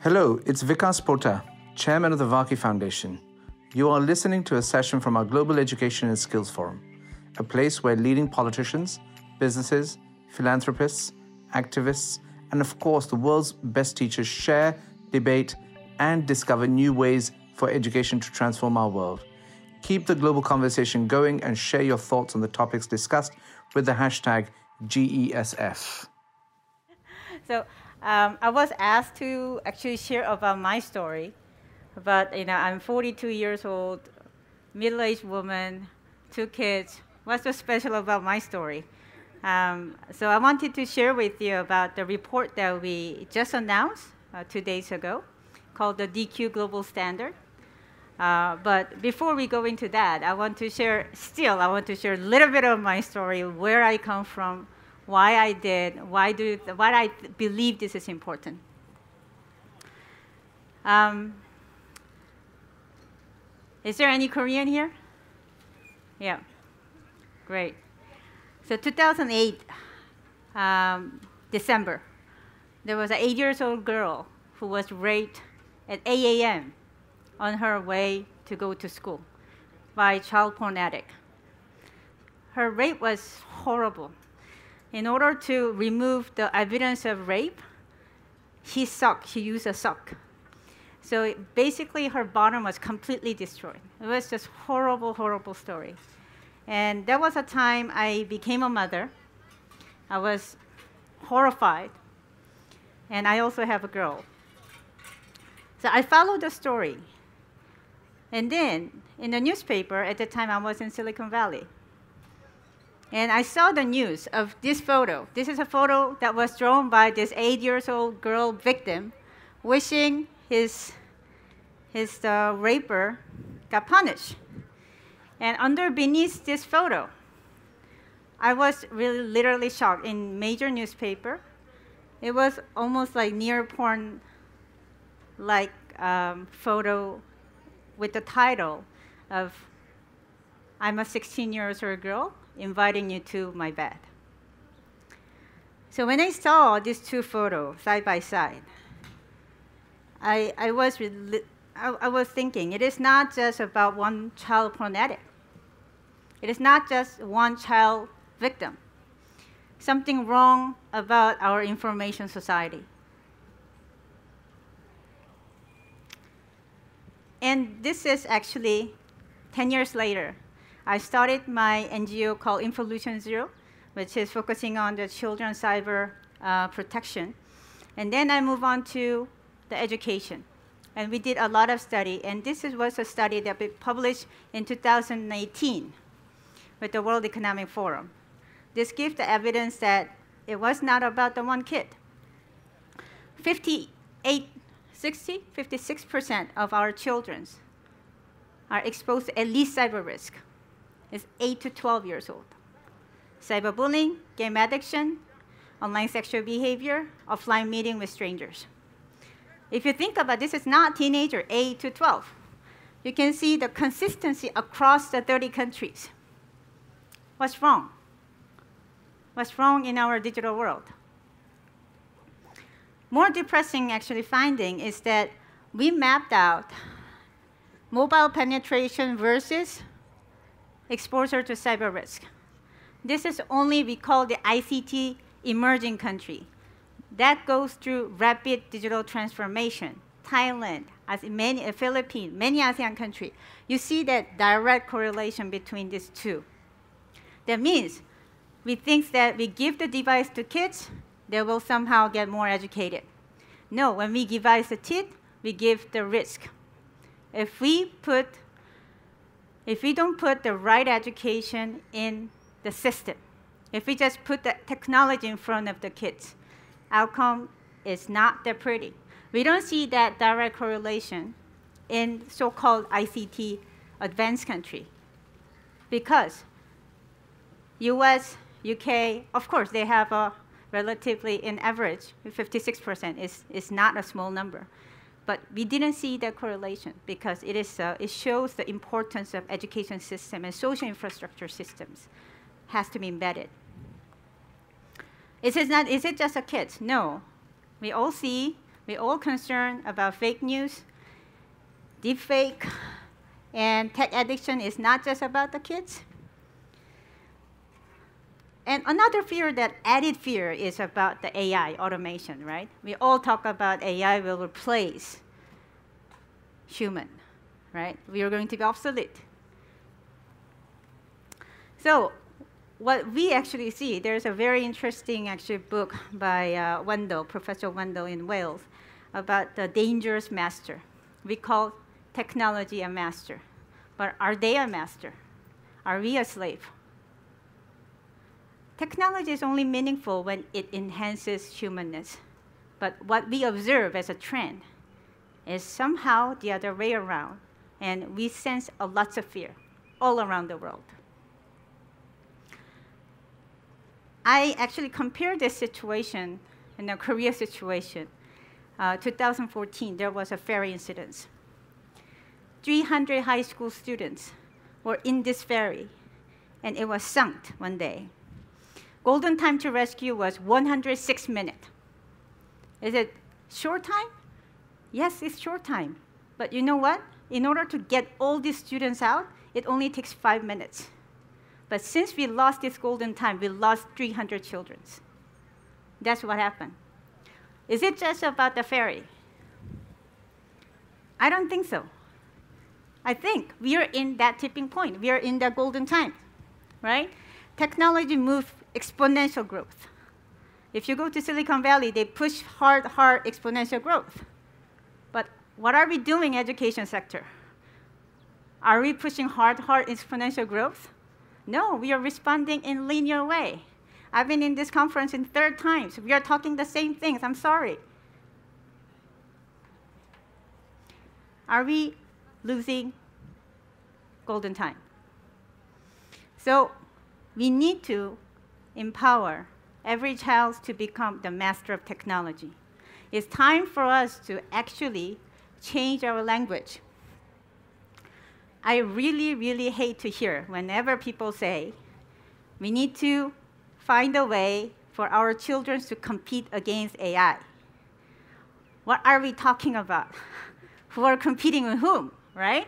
Hello, it's Vikas Pota, Chairman of the Varkey Foundation. You are listening to a session from our Global Education and Skills Forum, a place where leading politicians, businesses, philanthropists, activists, and of course the world's best teachers share, debate, and discover new ways for education to transform our world. Keep the global conversation going and share your thoughts on the topics discussed with the hashtag GESF. So um, I was asked to actually share about my story, but you know I'm 42 years old, middle-aged woman, two kids. What's so special about my story? Um, so I wanted to share with you about the report that we just announced uh, two days ago, called the DQ Global Standard. Uh, but before we go into that, I want to share, still, I want to share a little bit of my story, where I come from, why I did, why, do, why I believe this is important. Um, is there any Korean here? Yeah, great. So 2008, um, December, there was an eight years old girl who was raped at 8 a.m on her way to go to school by child porn addict. Her rape was horrible. In order to remove the evidence of rape, he sucked, he used a suck. So it, basically, her bottom was completely destroyed. It was just horrible, horrible story. And that was a time I became a mother. I was horrified. And I also have a girl. So I followed the story. And then in the newspaper, at the time I was in Silicon Valley, and I saw the news of this photo. This is a photo that was drawn by this eight years old girl victim wishing his, his uh, raper got punished. And under beneath this photo, I was really literally shocked in major newspaper. It was almost like near porn like um, photo with the title of I'm a 16 years old girl inviting you to my bed. So when I saw these two photos side by side, I, I, was, I, I was thinking it is not just about one child porn addict. It is not just one child victim. Something wrong about our information society. And this is actually 10 years later. I started my NGO called Infollution Zero, which is focusing on the children's cyber uh, protection. And then I move on to the education. And we did a lot of study, and this was a study that we published in 2018 with the World Economic Forum. This gives the evidence that it was not about the one kid. 58 60, 56% of our children are exposed to at least cyber risk. It's 8 to 12 years old. Cyberbullying, game addiction, online sexual behavior, offline meeting with strangers. If you think about this, it's not teenager, 8 to 12. You can see the consistency across the 30 countries. What's wrong? What's wrong in our digital world? more depressing actually finding is that we mapped out mobile penetration versus exposure to cyber risk. This is only we call the ICT emerging country. That goes through rapid digital transformation. Thailand, as many, uh, Philippines, many ASEAN countries. You see that direct correlation between these two. That means we think that we give the device to kids, they will somehow get more educated. No, when we devise the teeth, we give the risk. If we put, if we don't put the right education in the system, if we just put the technology in front of the kids, outcome is not that pretty. We don't see that direct correlation in so-called ICT advanced country because US, UK, of course, they have a relatively in average, 56% is, is not a small number. But we didn't see that correlation because it, is, uh, it shows the importance of education system and social infrastructure systems has to be embedded. Is it, not, is it just a kids? No. We all see We're all concerned about fake news, deepfake, and tech addiction is not just about the kids. And another fear that added fear is about the AI automation, right? We all talk about AI will replace human, right? We are going to be obsolete. So what we actually see, there's a very interesting actually book by uh, Wendell, Professor Wendell in Wales, about the dangerous master. We call technology a master. But are they a master? Are we a slave? Technology is only meaningful when it enhances humanness. But what we observe as a trend is somehow the other way around, and we sense a lots of fear all around the world. I actually compared this situation in a Korea situation. Uh, 2014, there was a ferry incident. 300 high school students were in this ferry, and it was sunk one day. Golden time to rescue was 106 minutes. Is it short time? Yes, it's short time. But you know what? In order to get all these students out, it only takes five minutes. But since we lost this golden time, we lost 300 children. That's what happened. Is it just about the ferry? I don't think so. I think we are in that tipping point. We are in the golden time, right? Technology moves exponential growth. If you go to Silicon Valley, they push hard, hard exponential growth. But what are we doing education sector? Are we pushing hard, hard exponential growth? No, we are responding in linear way. I've been in this conference in third times. We are talking the same things. I'm sorry. Are we losing golden time? So we need to empower every child to become the master of technology. It's time for us to actually change our language. I really, really hate to hear whenever people say, we need to find a way for our children to compete against AI. What are we talking about? Who are competing with whom, right?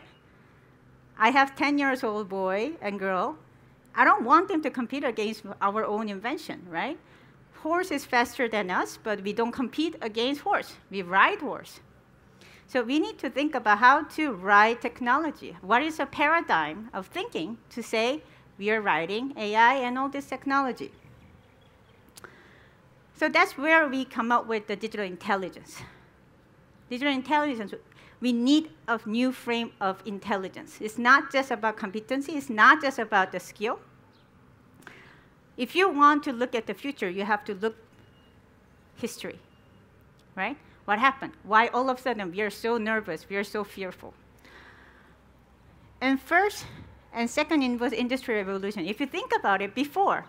I have 10 years old boy and girl. I don't want them to compete against our own invention, right? Horse is faster than us, but we don't compete against horse. We ride horse. So we need to think about how to ride technology. What is a paradigm of thinking to say we are riding AI and all this technology? So that's where we come up with the digital intelligence. Digital intelligence, we need a new frame of intelligence. It's not just about competency, it's not just about the skill. If you want to look at the future, you have to look history, right? What happened? Why all of a sudden we are so nervous, we are so fearful? And first and second was industrial revolution. If you think about it, before,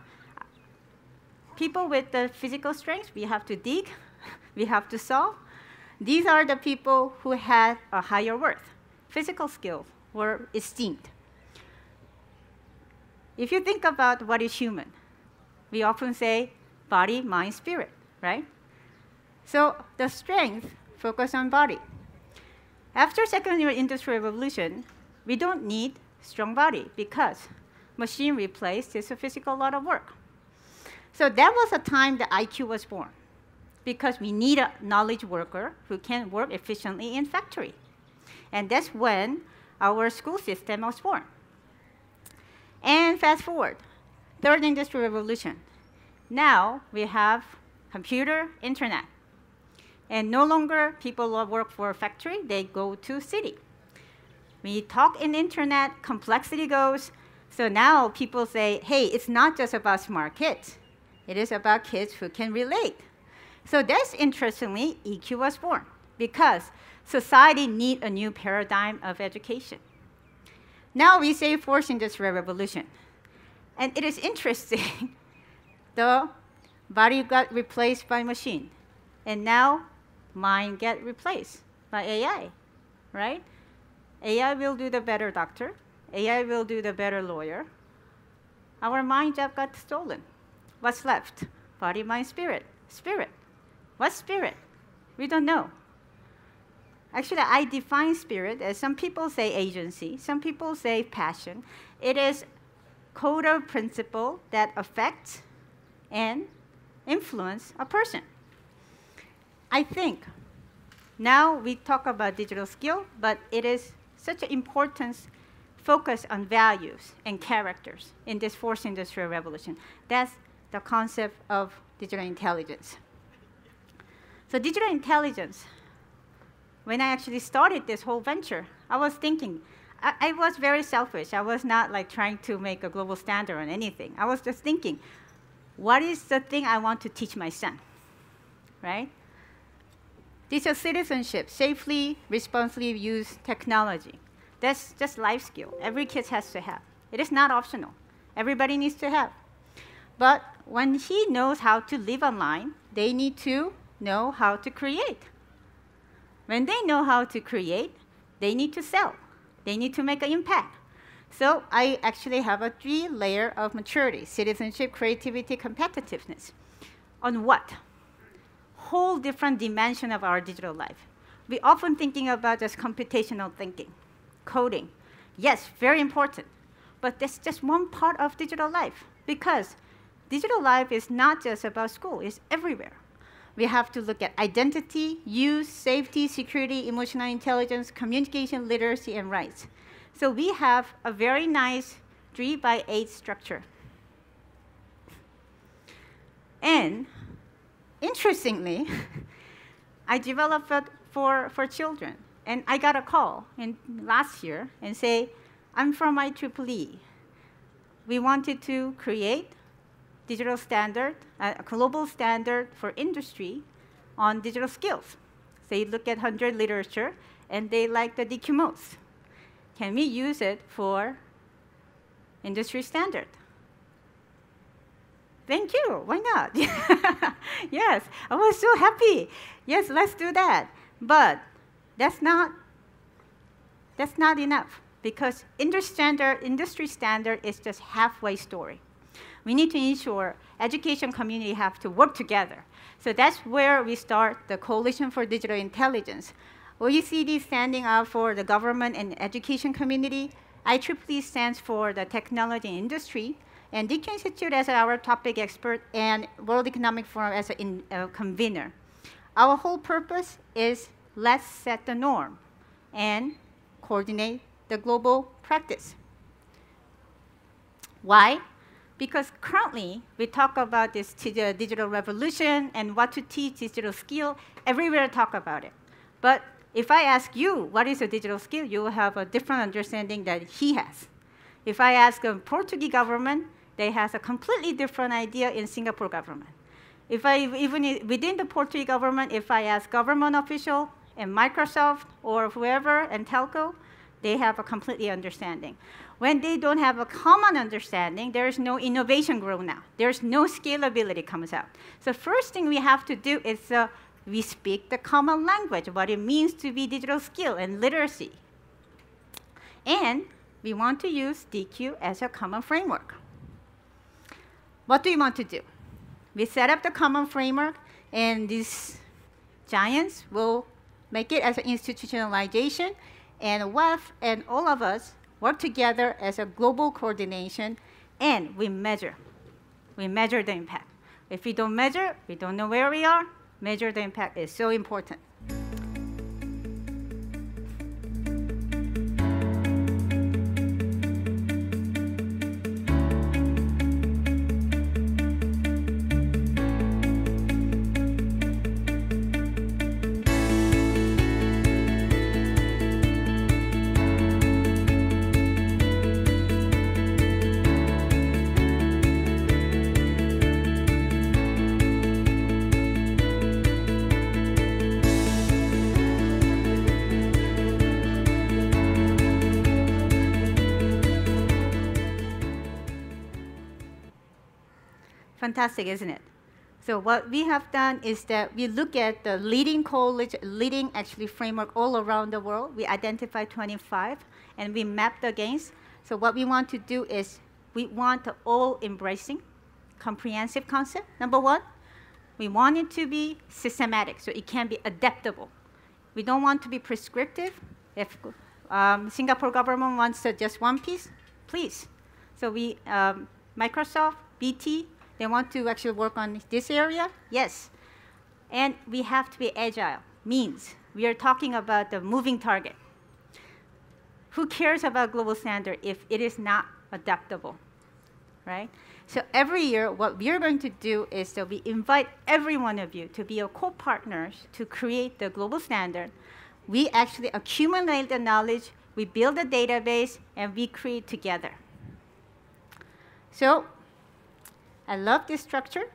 people with the physical strength, we have to dig, we have to saw. These are the people who had a higher worth. Physical skills were esteemed. If you think about what is human, we often say body, mind, spirit, right? So the strength focus on body. After second industrial revolution, we don't need strong body because machine replaced this physical lot of work. So that was a time the IQ was born because we need a knowledge worker who can work efficiently in factory. And that's when our school system was born. And fast forward, third industrial revolution. Now we have computer, internet. And no longer people work for a factory, they go to city. We talk in internet, complexity goes. So now people say, hey, it's not just about smart kids. It is about kids who can relate. So that's interestingly, EQ was born because society need a new paradigm of education. Now we say fourth industrial revolution. And it is interesting, the body got replaced by machine. And now mind get replaced by AI, right? AI will do the better doctor. AI will do the better lawyer. Our mind job got stolen. What's left? Body, mind, spirit. Spirit. What spirit? We don't know. Actually, I define spirit as some people say agency, some people say passion. It is code of principle that affects and influence a person. I think now we talk about digital skill, but it is such an important focus on values and characters in this fourth industrial revolution. That's the concept of digital intelligence. So digital intelligence, when I actually started this whole venture, I was thinking, I, I was very selfish. I was not like trying to make a global standard on anything. I was just thinking, what is the thing I want to teach my son, right? Digital citizenship, safely, responsibly use technology. That's just life skill. Every kid has to have. It is not optional. Everybody needs to have. But when he knows how to live online, they need to know how to create. When they know how to create, they need to sell. They need to make an impact. So I actually have a three layer of maturity, citizenship, creativity, competitiveness. On what? Whole different dimension of our digital life. We often thinking about just computational thinking, coding. Yes, very important. But that's just one part of digital life because digital life is not just about school, it's everywhere. We have to look at identity, use, safety, security, emotional intelligence, communication, literacy, and rights. So we have a very nice three by eight structure. And interestingly, I developed it for, for children. And I got a call in last year and say, I'm from IEEE. We wanted to create digital standard, a global standard for industry on digital skills. You look at 100 literature, and they like the DQ most. Can we use it for industry standard? Thank you. Why not? yes, I was so happy. Yes, let's do that. But that's not that's not enough because industry standard, industry standard is just halfway story. We need to ensure education community have to work together. So that's where we start the Coalition for Digital Intelligence, OECD standing out for the government and education community. IEEE stands for the technology industry. And DQ Institute as our topic expert and World Economic Forum as a in, uh, convener. Our whole purpose is let's set the norm and coordinate the global practice. Why? Because currently, we talk about this uh, digital revolution and what to teach digital skill. Everywhere talk about it. But if I ask you, what is a digital skill, you will have a different understanding that he has. If I ask a Portuguese government, they have a completely different idea in Singapore government. If I, even within the Portuguese government, if I ask government official and Microsoft or whoever and telco, they have a completely understanding. When they don't have a common understanding, there is no innovation grow now. There's no scalability comes out. So first thing we have to do is uh, we speak the common language, what it means to be digital skill and literacy. And we want to use DQ as a common framework. What do we want to do? We set up the common framework, and these giants will make it as an institutionalization, and WEF and all of us work together as a global coordination, and we measure. We measure the impact. If we don't measure, we don't know where we are, measure the impact is so important. Fantastic, isn't it? So what we have done is that we look at the leading college, leading actually framework all around the world. We identify 25 and we mapped against. So what we want to do is we want the all embracing, comprehensive concept. Number one, we want it to be systematic, so it can be adaptable. we don't want to be prescriptive. If um, Singapore government wants just one piece, please. So we, um, Microsoft, BT, they want to actually work on this area, yes. And we have to be agile, means we are talking about the moving target. Who cares about global standard if it is not adaptable, right? So every year, what we are going to do is that we invite every one of you to be our co-partners to create the global standard. We actually accumulate the knowledge, we build a database, and we create together. So I love this structure.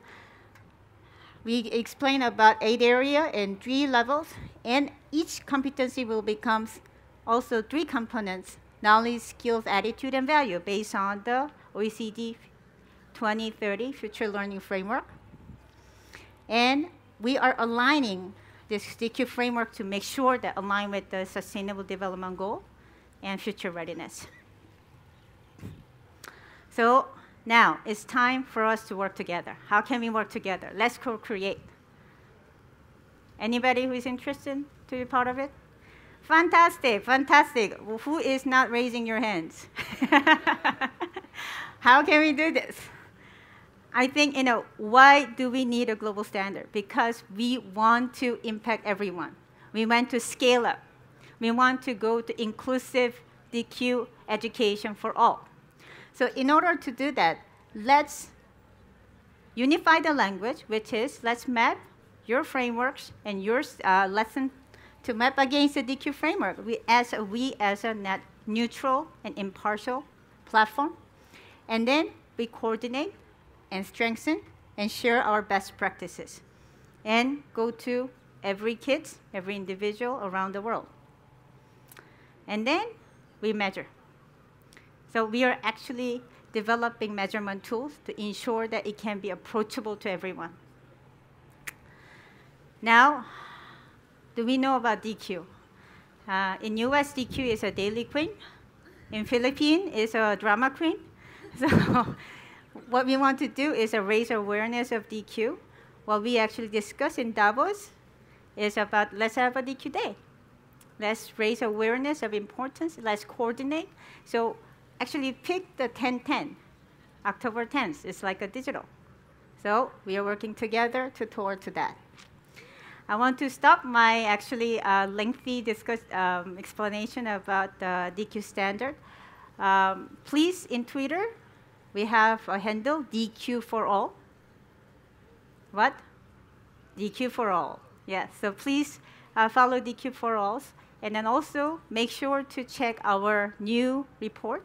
We explain about eight area and three levels, and each competency will become also three components, knowledge, skills, attitude, and value based on the OECD 2030 Future Learning Framework. And we are aligning this DQ framework to make sure that align with the Sustainable Development Goal and future readiness. So now it's time for us to work together. How can we work together? Let's co-create. Anybody who is interested to be part of it? Fantastic, fantastic. Who is not raising your hands? How can we do this? I think, you know, why do we need a global standard? Because we want to impact everyone. We want to scale up. We want to go to inclusive DQ education for all. So in order to do that, let's unify the language, which is let's map your frameworks and your uh, lesson to map against the DQ framework. We as a, we as a net neutral and impartial platform, and then we coordinate and strengthen and share our best practices and go to every kid, every individual around the world. And then we measure. So we are actually developing measurement tools to ensure that it can be approachable to everyone. Now, do we know about DQ? Uh, in US, DQ is a Dairy Queen. In Philippines, it's a drama queen. So what we want to do is raise awareness of DQ. What we actually discuss in Davos is about let's have a DQ day. Let's raise awareness of importance. Let's coordinate. So actually pick the 1010, October 10th. It's like a digital. So we are working together to toward to that. I want to stop my actually uh, lengthy discuss, um, explanation about the DQ standard. Um, please, in Twitter, we have a handle, DQ for all. What? DQ for all. Yes, so please uh, follow DQ for all. And then also make sure to check our new report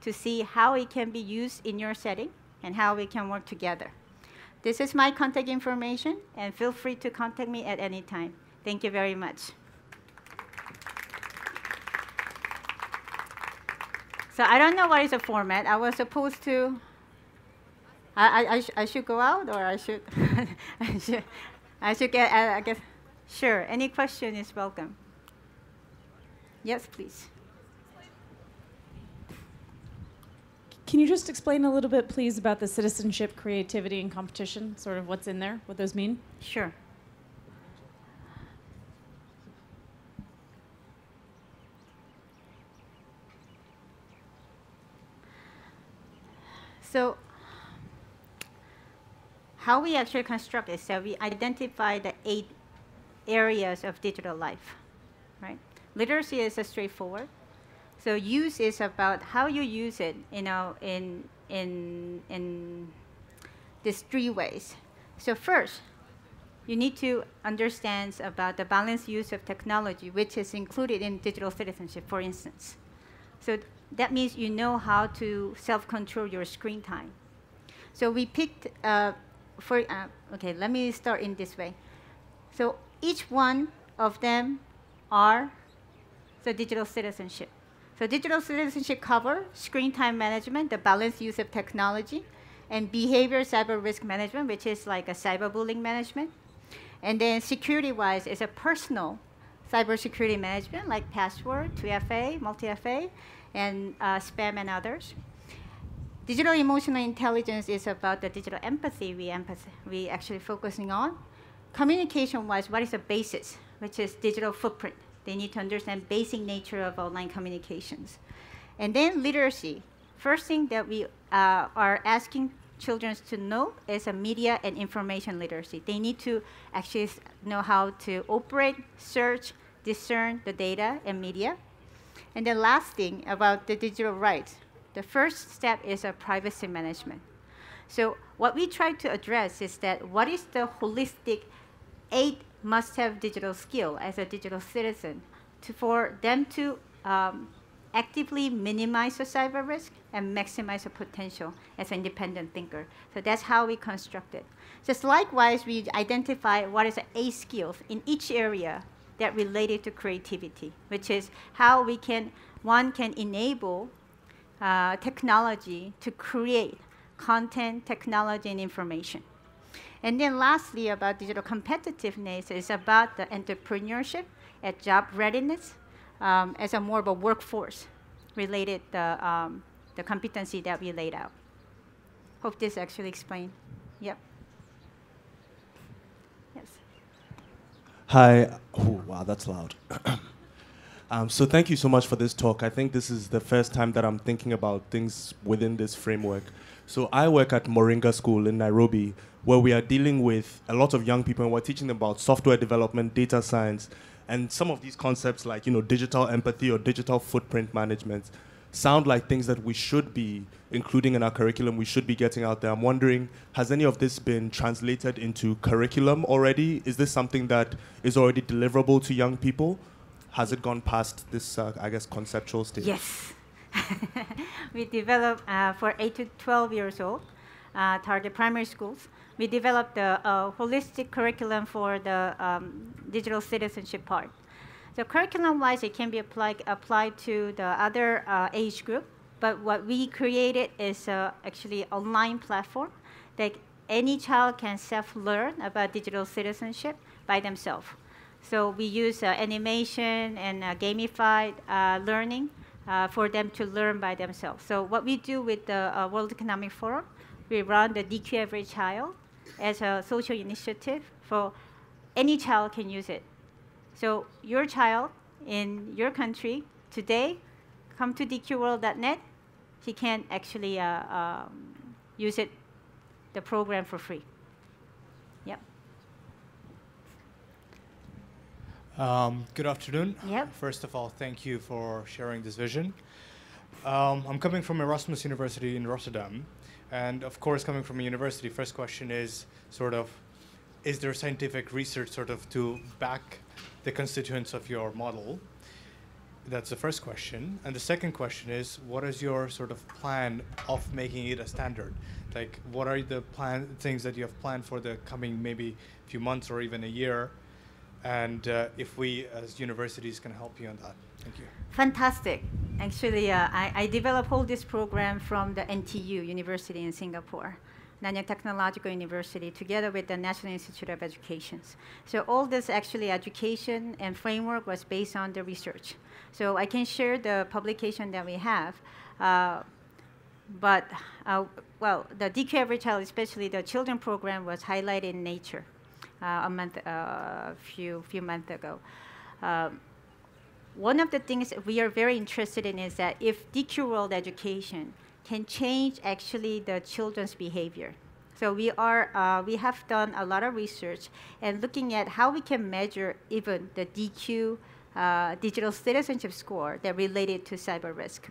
to see how it can be used in your setting and how we can work together. This is my contact information, and feel free to contact me at any time. Thank you very much. So I don't know what is the format. I was supposed to. I, I, I, sh I should go out or I should I should I should get I, I guess sure. Any question is welcome. Yes, please. Can you just explain a little bit, please, about the citizenship, creativity, and competition? Sort of what's in there, what those mean? Sure. So how we actually construct is that we identify the eight areas of digital life, right? Literacy is a straightforward. So use is about how you use it, you know, in in in these three ways. So first, you need to understand about the balanced use of technology, which is included in digital citizenship, for instance. So that means you know how to self-control your screen time. So we picked, uh, for, uh, okay, let me start in this way. So each one of them are the digital citizenship. So digital citizenship cover screen time management, the balanced use of technology, and behavior cyber risk management, which is like a cyberbullying management. And then security-wise is a personal cybersecurity management, like password, 2FA, multi-FA, and uh, spam and others. Digital emotional intelligence is about the digital empathy we, empath we actually focusing on. Communication-wise, what is the basis which is digital footprint. They need to understand basic nature of online communications. And then literacy. First thing that we uh, are asking children to know is a media and information literacy. They need to actually know how to operate, search, discern the data and media. And the last thing about the digital rights, the first step is a privacy management. So what we try to address is that what is the holistic eight must-have digital skill as a digital citizen to, for them to um, actively minimize the cyber risk and maximize the potential as an independent thinker. So that's how we construct it. Just likewise, we identify what is the eight skills in each area that related to creativity, which is how we can, one can enable uh, technology to create content, technology, and information. And then lastly, about digital competitiveness is about the entrepreneurship and job readiness um, as a more of a workforce related the, um, the competency that we laid out. Hope this actually explained. Yep. Yes. Hi. Oh, wow, that's loud. um, so thank you so much for this talk. I think this is the first time that I'm thinking about things within this framework. So I work at Moringa School in Nairobi, where we are dealing with a lot of young people and we're teaching them about software development, data science, and some of these concepts like you know digital empathy or digital footprint management sound like things that we should be including in our curriculum we should be getting out there i'm wondering has any of this been translated into curriculum already is this something that is already deliverable to young people has it gone past this uh, i guess conceptual stage yes we developed uh, for 8 to 12 years old uh, target primary schools we developed a, a holistic curriculum for the um, digital citizenship part. So curriculum-wise, it can be applied, applied to the other uh, age group, but what we created is uh, actually online platform that any child can self-learn about digital citizenship by themselves. So we use uh, animation and uh, gamified uh, learning for them to learn by themselves. So what we do with the World Economic Forum, we run the DQ Every Child, as a social initiative for any child can use it. So your child in your country today, come to dqworld.net, he can actually um, use it, the program for free. Yep. Um, good afternoon. Yep. First of all, thank you for sharing this vision. Um, I'm coming from Erasmus University in Rotterdam, and of course, coming from a university, first question is sort of, is there scientific research sort of to back the constituents of your model? That's the first question. And the second question is, what is your sort of plan of making it a standard? Like, what are the plan things that you have planned for the coming maybe few months or even a year? And uh, if we as universities can help you on that. Thank you. Fantastic. Actually, uh, I, I developed all this program from the NTU University in Singapore. Nanyang Technological University together with the National Institute of Education. So all this actually education and framework was based on the research. So I can share the publication that we have. Uh, but, uh, well, the DQ Every Child, especially the children program, was highlighted in Nature a month, a uh, few, few months ago. Um, one of the things we are very interested in is that if DQ World Education can change actually the children's behavior. So we are uh, we have done a lot of research and looking at how we can measure even the DQ uh, digital citizenship score that related to cyber risk.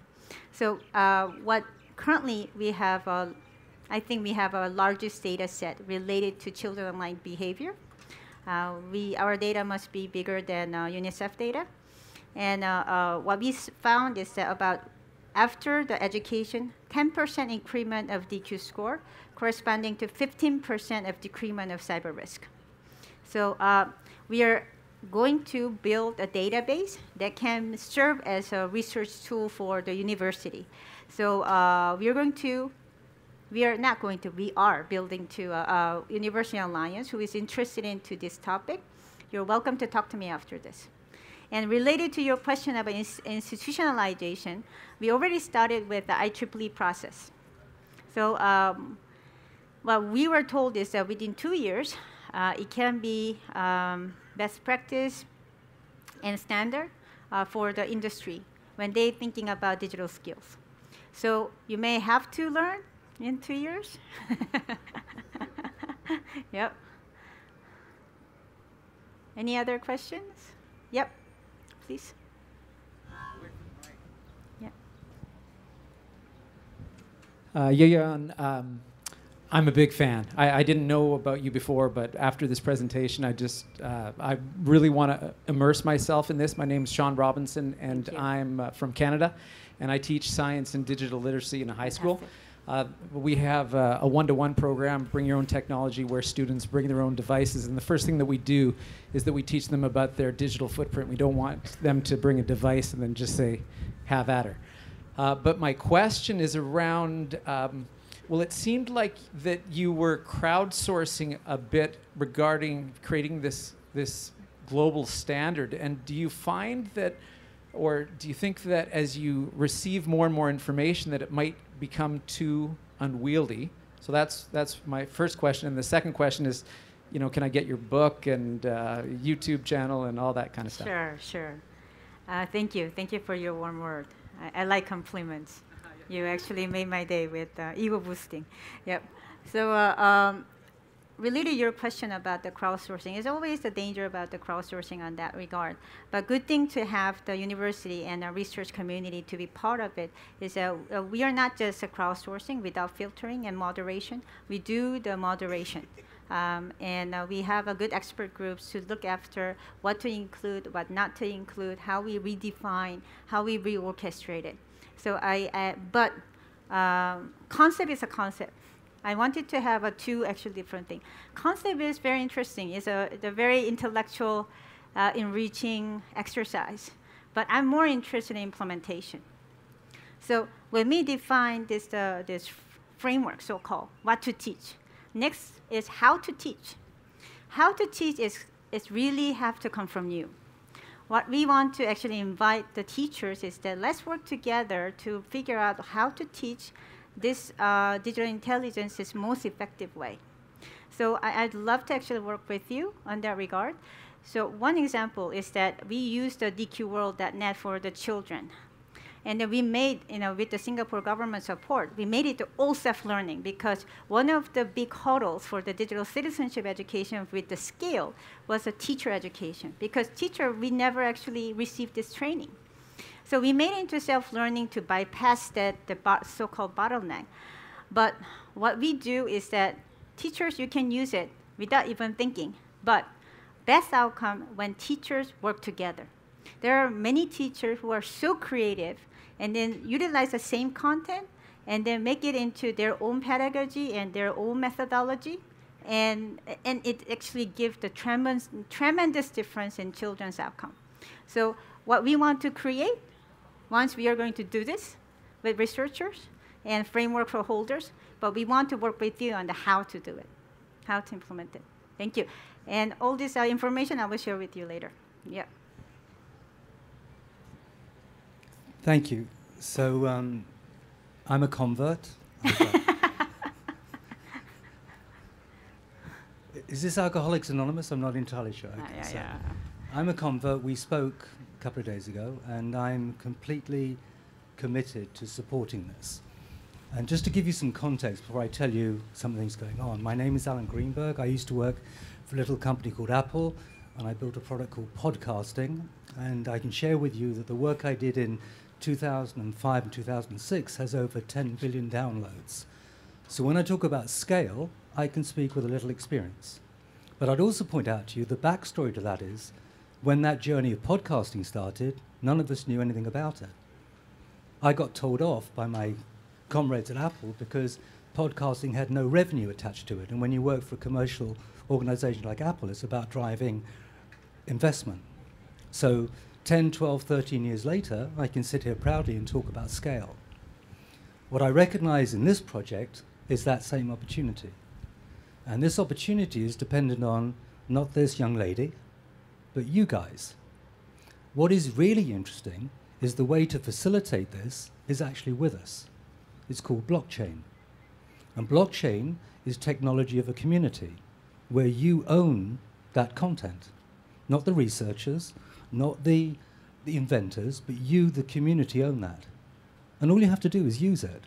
So uh, what currently we have, uh, I think we have a largest data set related to children online behavior. Uh, we our data must be bigger than uh, UNICEF data. And uh, uh, what we found is that about after the education, 10% increment of DQ score corresponding to 15% of decrement of cyber risk. So uh, we are going to build a database that can serve as a research tool for the university. So uh, we are going to, we are not going to, we are building to a, a university alliance who is interested into this topic. You're welcome to talk to me after this. And related to your question about ins institutionalization, we already started with the IEEE process. So um, what we were told is that within two years, uh, it can be um, best practice and standard uh, for the industry when they're thinking about digital skills. So you may have to learn in two years. yep. Any other questions? Yep, please. Yeah. Uh, um, I'm a big fan. I, I, didn't know about you before, but after this presentation, I just uh, I really want to immerse myself in this. My name is Sean Robinson, and I'm uh, from Canada, and I teach science and digital literacy in a high school. Uh, we have uh, a one-to-one program, bring your own technology, where students bring their own devices, and the first thing that we do is that we teach them about their digital footprint. We don't want them to bring a device and then just say, "Have at her." Uh, but my question is around. Um, well, it seemed like that you were crowdsourcing a bit regarding creating this this global standard. And do you find that, or do you think that as you receive more and more information, that it might become too unwieldy? So that's that's my first question. And the second question is, you know, can I get your book and uh, YouTube channel and all that kind of stuff? Sure, sure. Uh, thank you, thank you for your warm word. I, I like compliments. You actually made my day with uh, ego boosting. Yep. So, uh, um, related to your question about the crowdsourcing, there's always a danger about the crowdsourcing on that regard. But good thing to have the university and the research community to be part of it is that uh, we are not just a crowdsourcing without filtering and moderation. We do the moderation. Um, and uh, we have a good expert groups to look after what to include, what not to include, how we redefine, how we reorchestrate it. So I, I but um, concept is a concept. I wanted to have a two actually different thing. Concept is very interesting. It's a, it's a very intellectual, uh, enriching exercise. But I'm more interested in implementation. So when we define this, uh, this framework, so-called, what to teach, next is how to teach. How to teach is, is really have to come from you what we want to actually invite the teachers is that let's work together to figure out how to teach this uh, digital intelligence is most effective way. So I, would love to actually work with you on that regard. So one example is that we use the DQWorld.net for the children. And then we made, you know, with the Singapore government support, we made it to all self-learning because one of the big hurdles for the digital citizenship education with the scale was a teacher education. Because teacher, we never actually received this training. So we made it into self-learning to bypass that the so-called bottleneck. But what we do is that teachers, you can use it without even thinking. But best outcome when teachers work together. There are many teachers who are so creative and then utilize the same content and then make it into their own pedagogy and their own methodology. And, and it actually gives the tremendous, tremendous difference in children's outcome. So what we want to create, once we are going to do this with researchers and framework for holders, but we want to work with you on the how to do it, how to implement it. Thank you. And all this uh, information I will share with you later. Yeah. Thank you. So um, I'm a convert. Is this Alcoholics Anonymous? I'm not entirely sure. Okay, yeah, so yeah. I'm a convert. We spoke a couple of days ago, and I'm completely committed to supporting this. And just to give you some context before I tell you something's going on, my name is Alan Greenberg. I used to work for a little company called Apple, and I built a product called Podcasting. And I can share with you that the work I did in 2005 and 2006 has over 10 billion downloads. So when I talk about scale, I can speak with a little experience. But I'd also point out to you the backstory to that is when that journey of podcasting started, none of us knew anything about it. I got told off by my comrades at Apple because podcasting had no revenue attached to it. And when you work for a commercial organization like Apple, it's about driving investment. So 10, 12, 13 years later, I can sit here proudly and talk about scale. What I recognize in this project is that same opportunity. And this opportunity is dependent on not this young lady, but you guys. What is really interesting is the way to facilitate this is actually with us. It's called blockchain. And blockchain is technology of a community where you own that content, not the researchers, not the, the inventors, but you, the community, own that. And all you have to do is use it.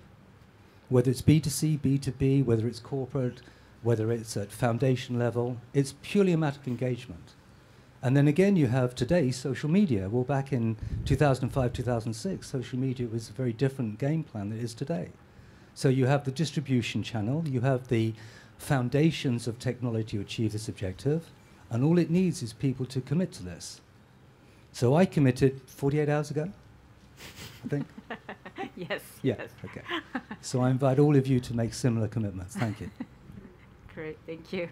Whether it's B2C, B2B, whether it's corporate, whether it's at foundation level, it's purely a matter of engagement. And then again, you have today social media. Well, back in 2005, 2006, social media was a very different game plan than it is today. So you have the distribution channel, you have the foundations of technology to achieve this objective, and all it needs is people to commit to this. So I committed 48 hours ago, I think. yes. Yeah, Yes. okay. So I invite all of you to make similar commitments. Thank you. Great. Thank you.